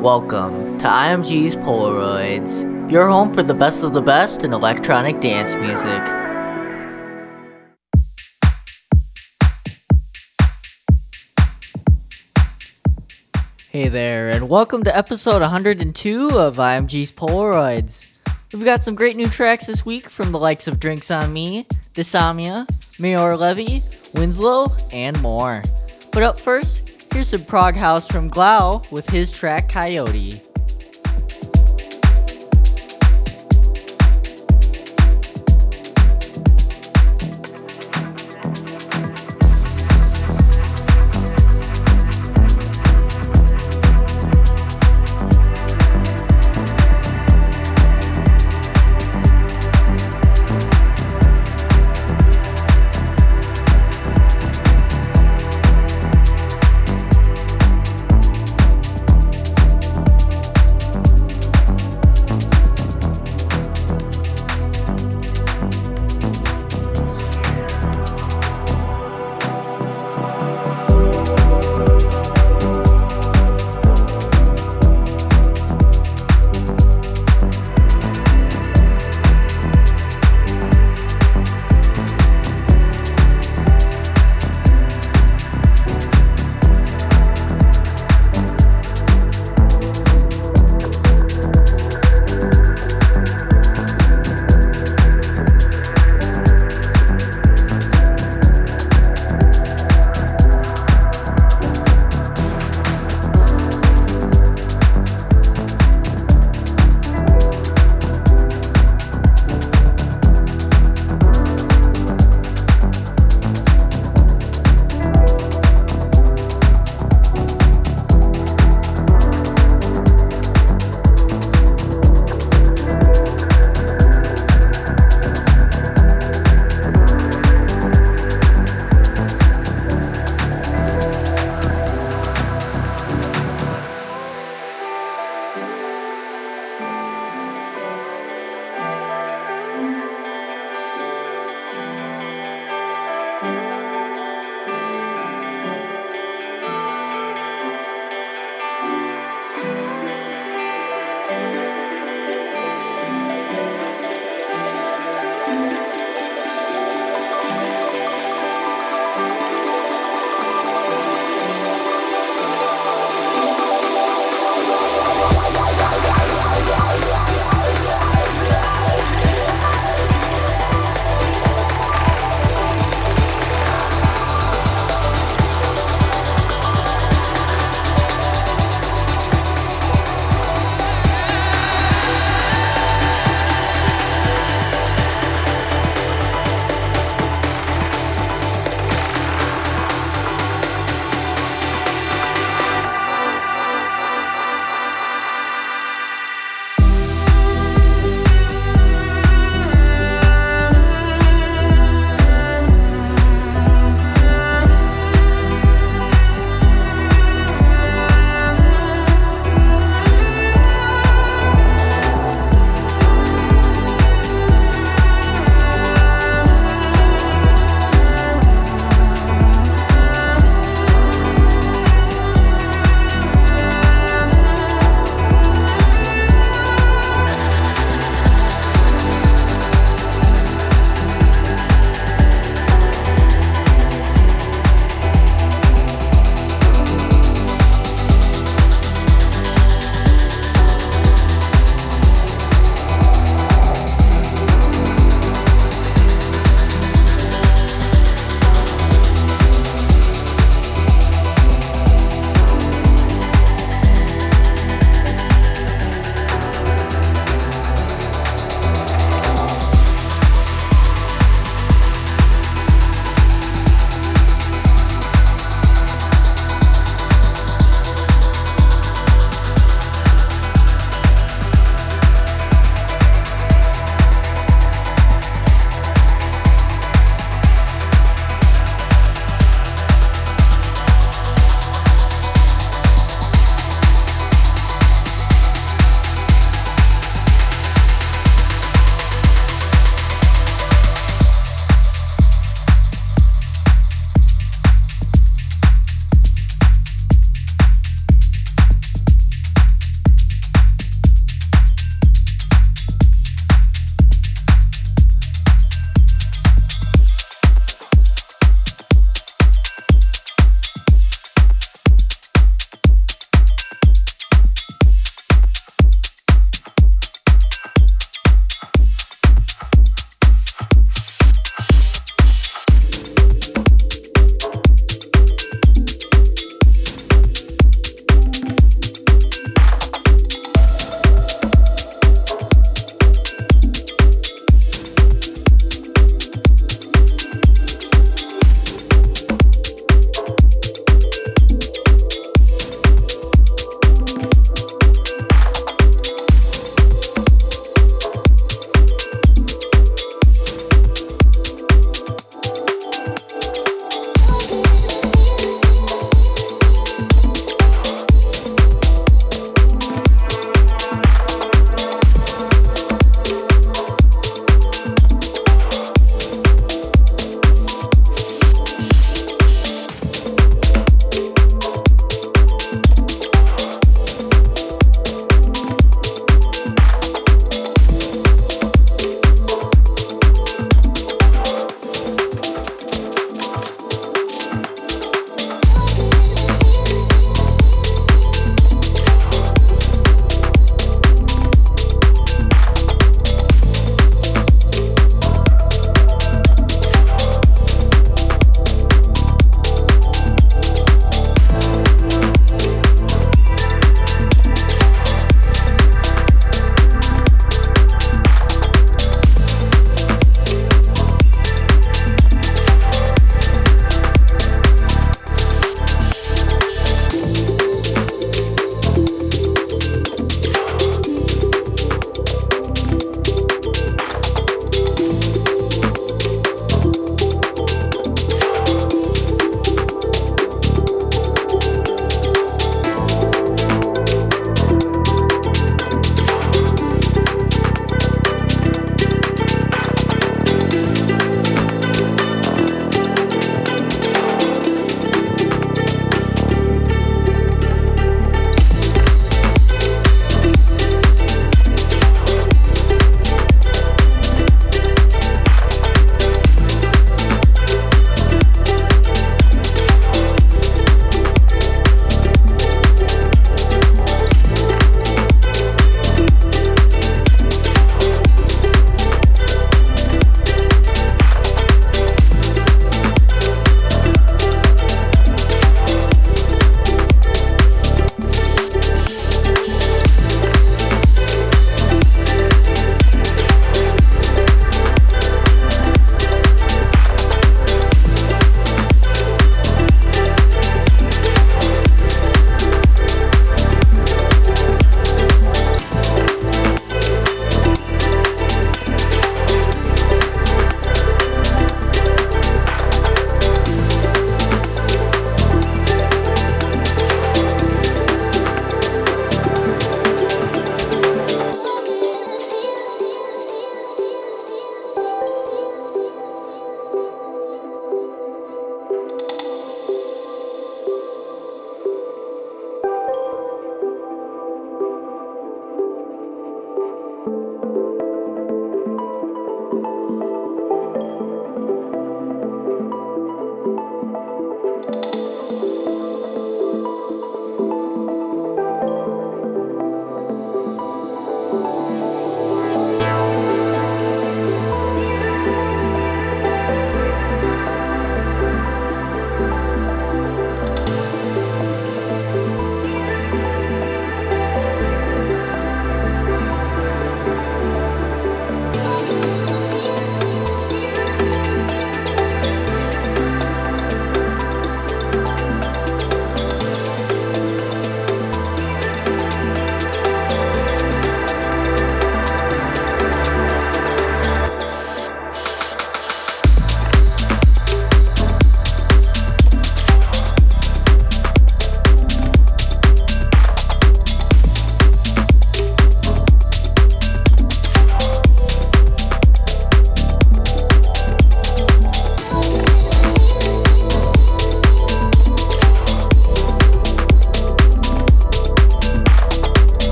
Welcome to IMG's Polaroids, your home for the best of the best in electronic dance music. Hey there, and welcome to episode 102 of IMG's Polaroids. We've got some great new tracks this week from the likes of Drinks on Me, Dysomia, Maor Levi, Winslow, and more. But up first, Here's some prog house from Glaue with his track Coyote.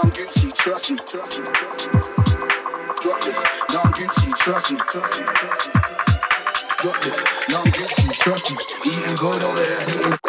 I'm guilty, trust me. Drop this, now I'm guilty, trust me. Drop this, now I'm guilty, trust me. Eating good over here, eating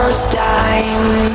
first time.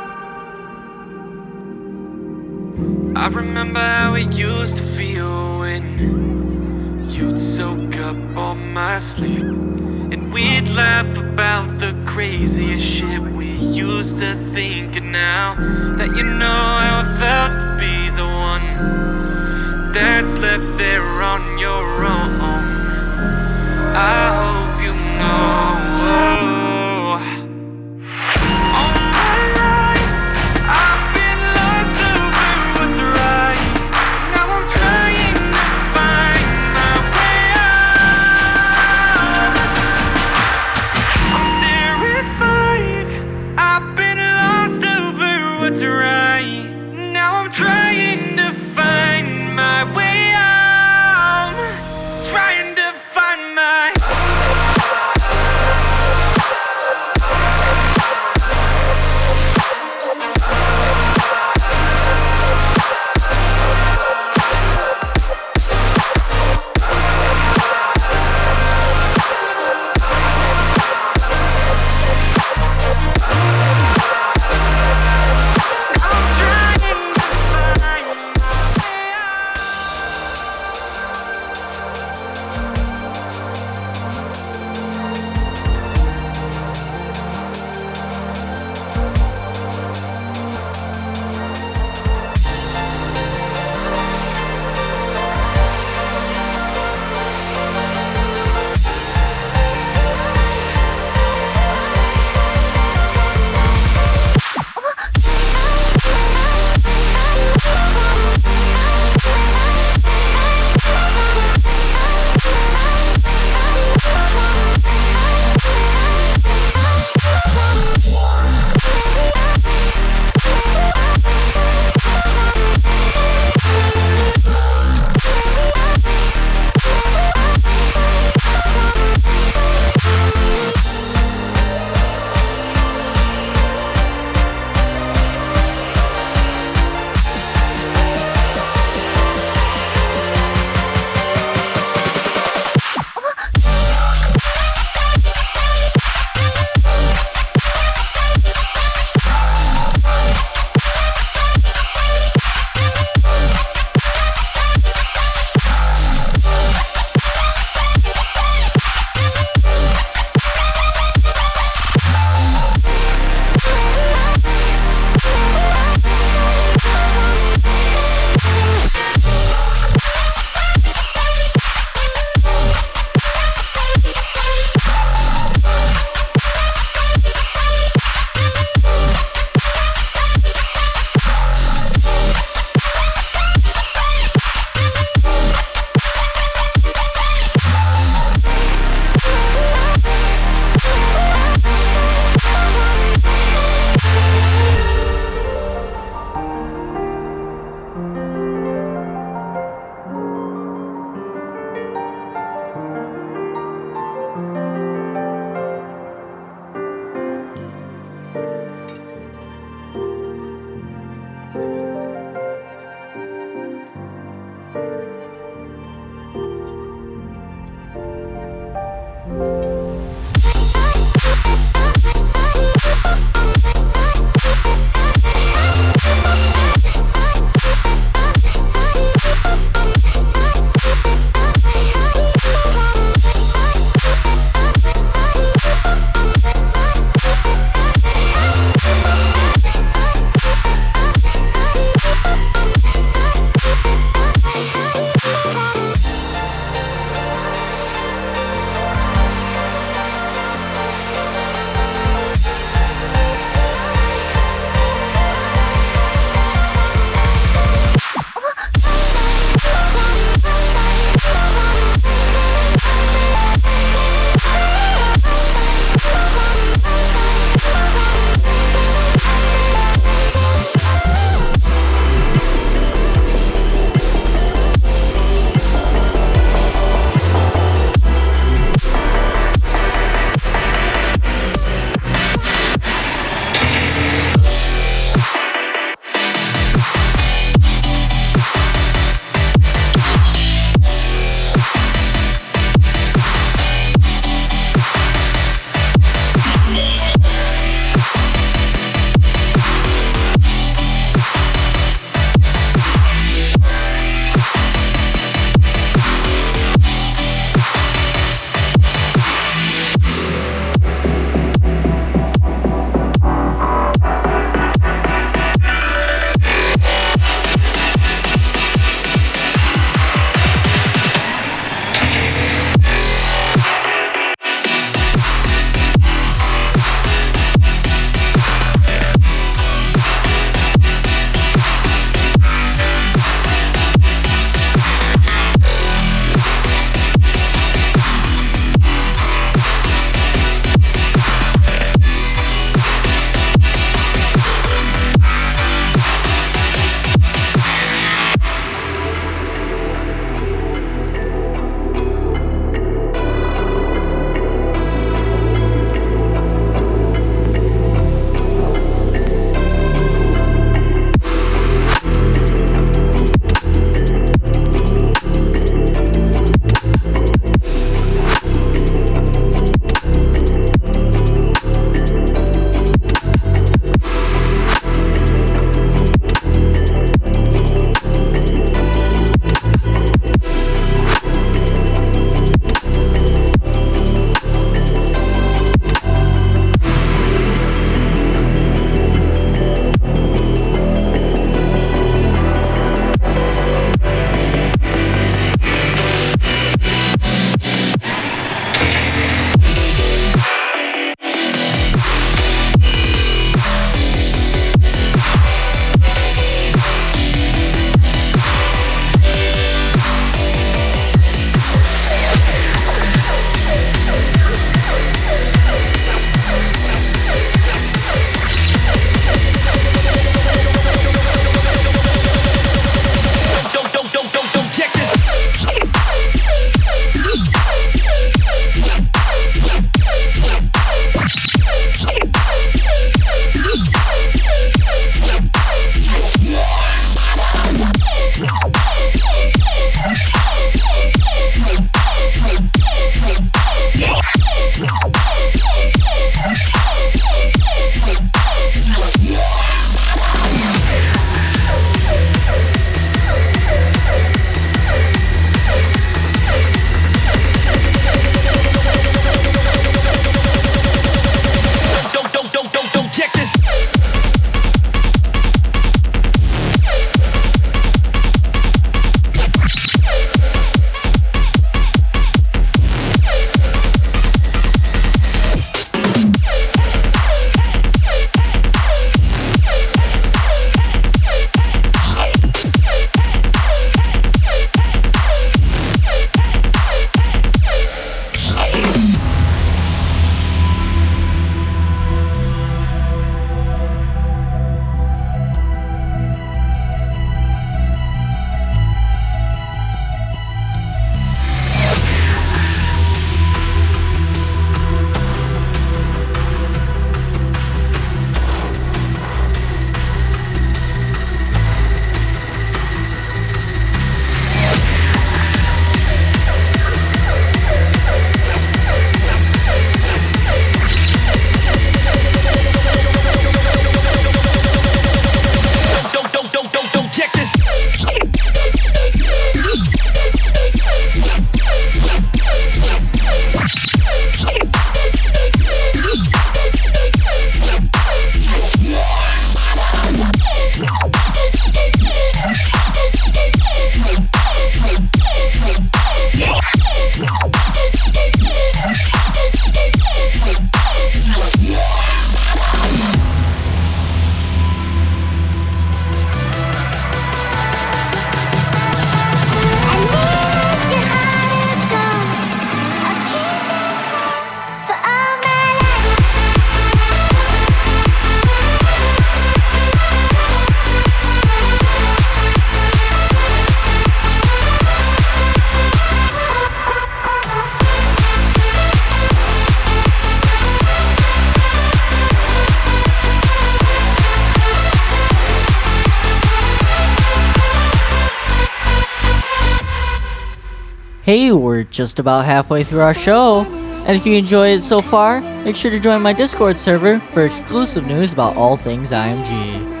just about halfway through our show. And if you enjoy it so far, make sure to join my Discord server for exclusive news about all things IMG.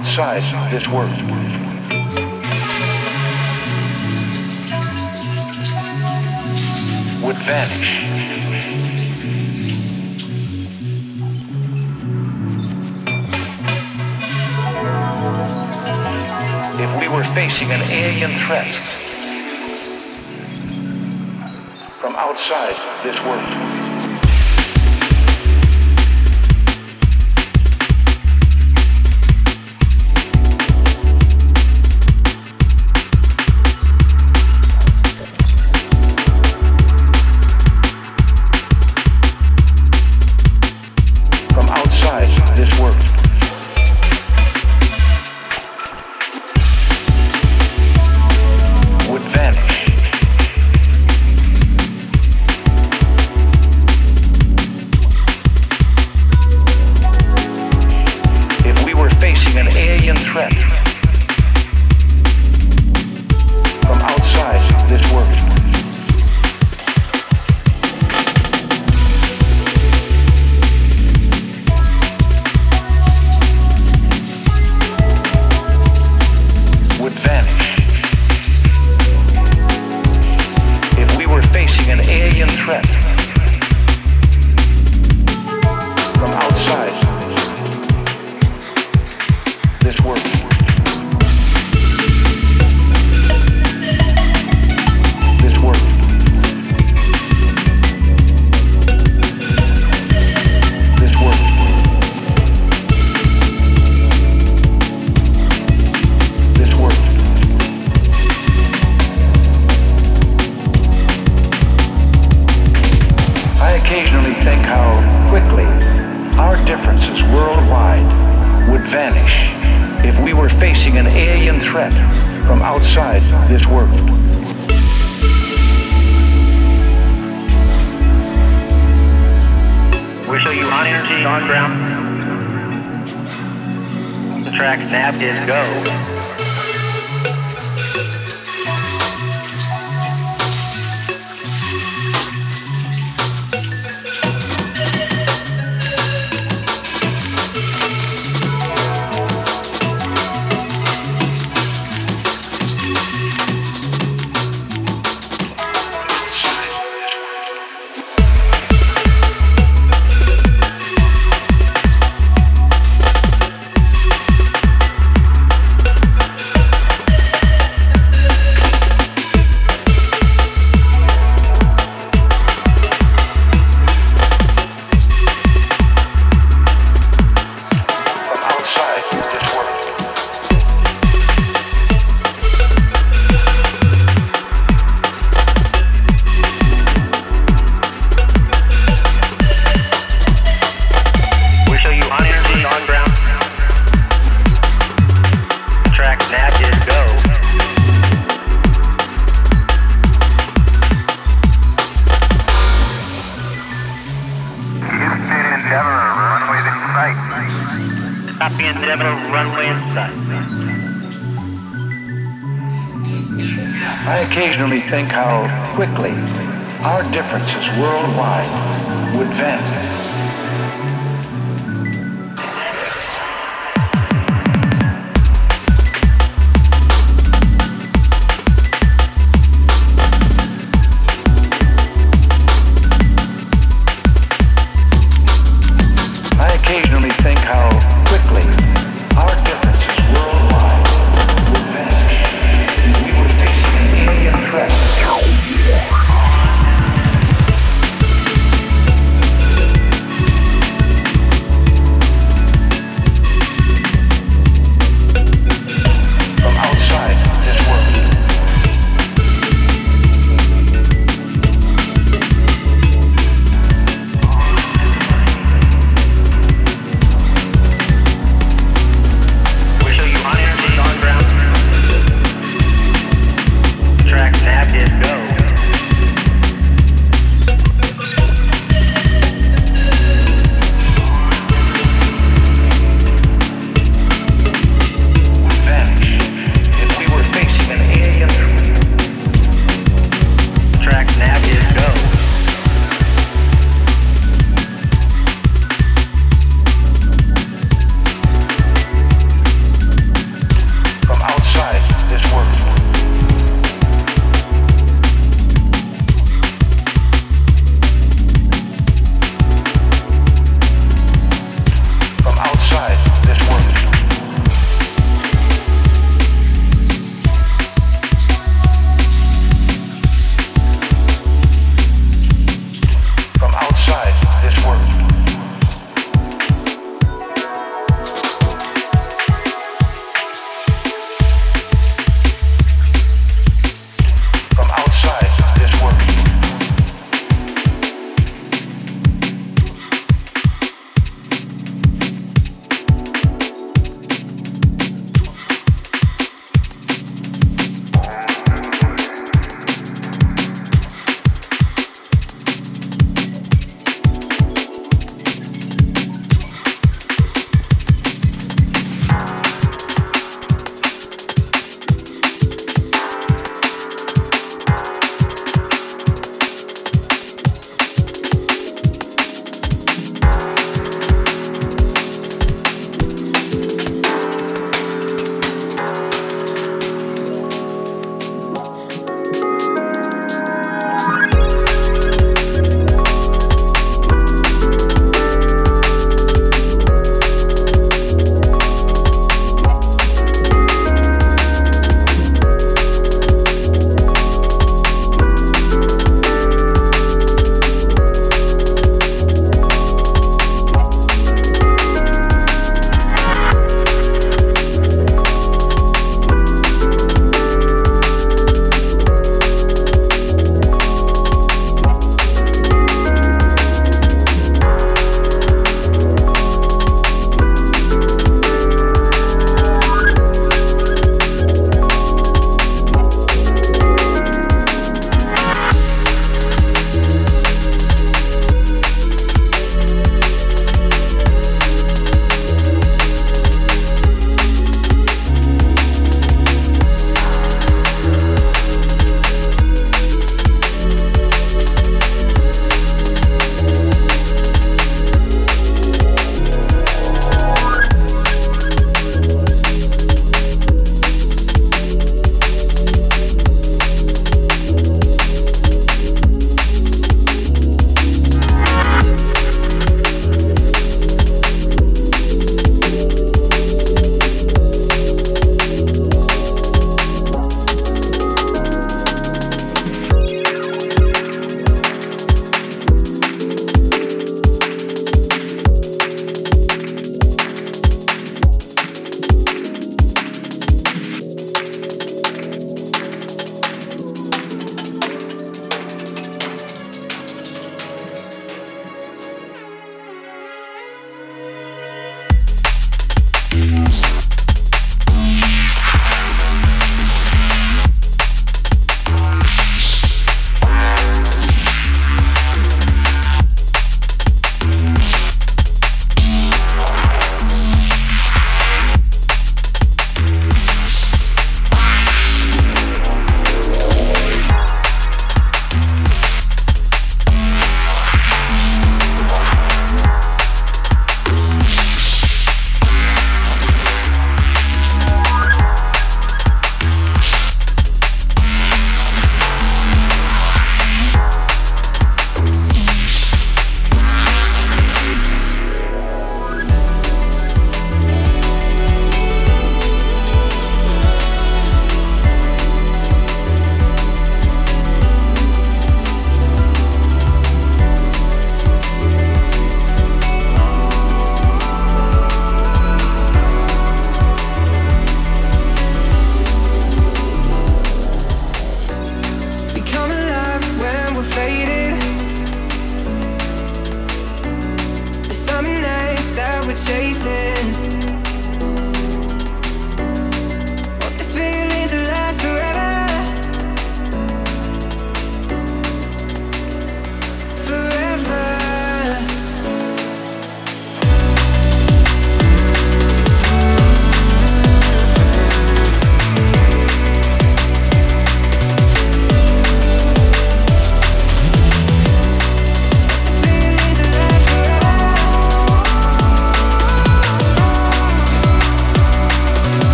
outside this world. Would vanish. If we were facing an alien threat from outside this world.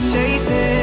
chasing.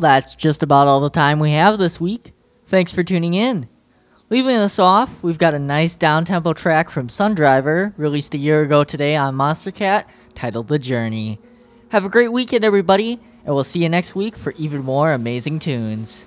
That's just about all the time we have this week. Thanks for tuning in. Leaving us off, we've got a nice down-tempo track from Sundriver, released a year ago today on Monstercat, titled The Journey. Have a great weekend, everybody, and we'll see you next week for even more amazing tunes.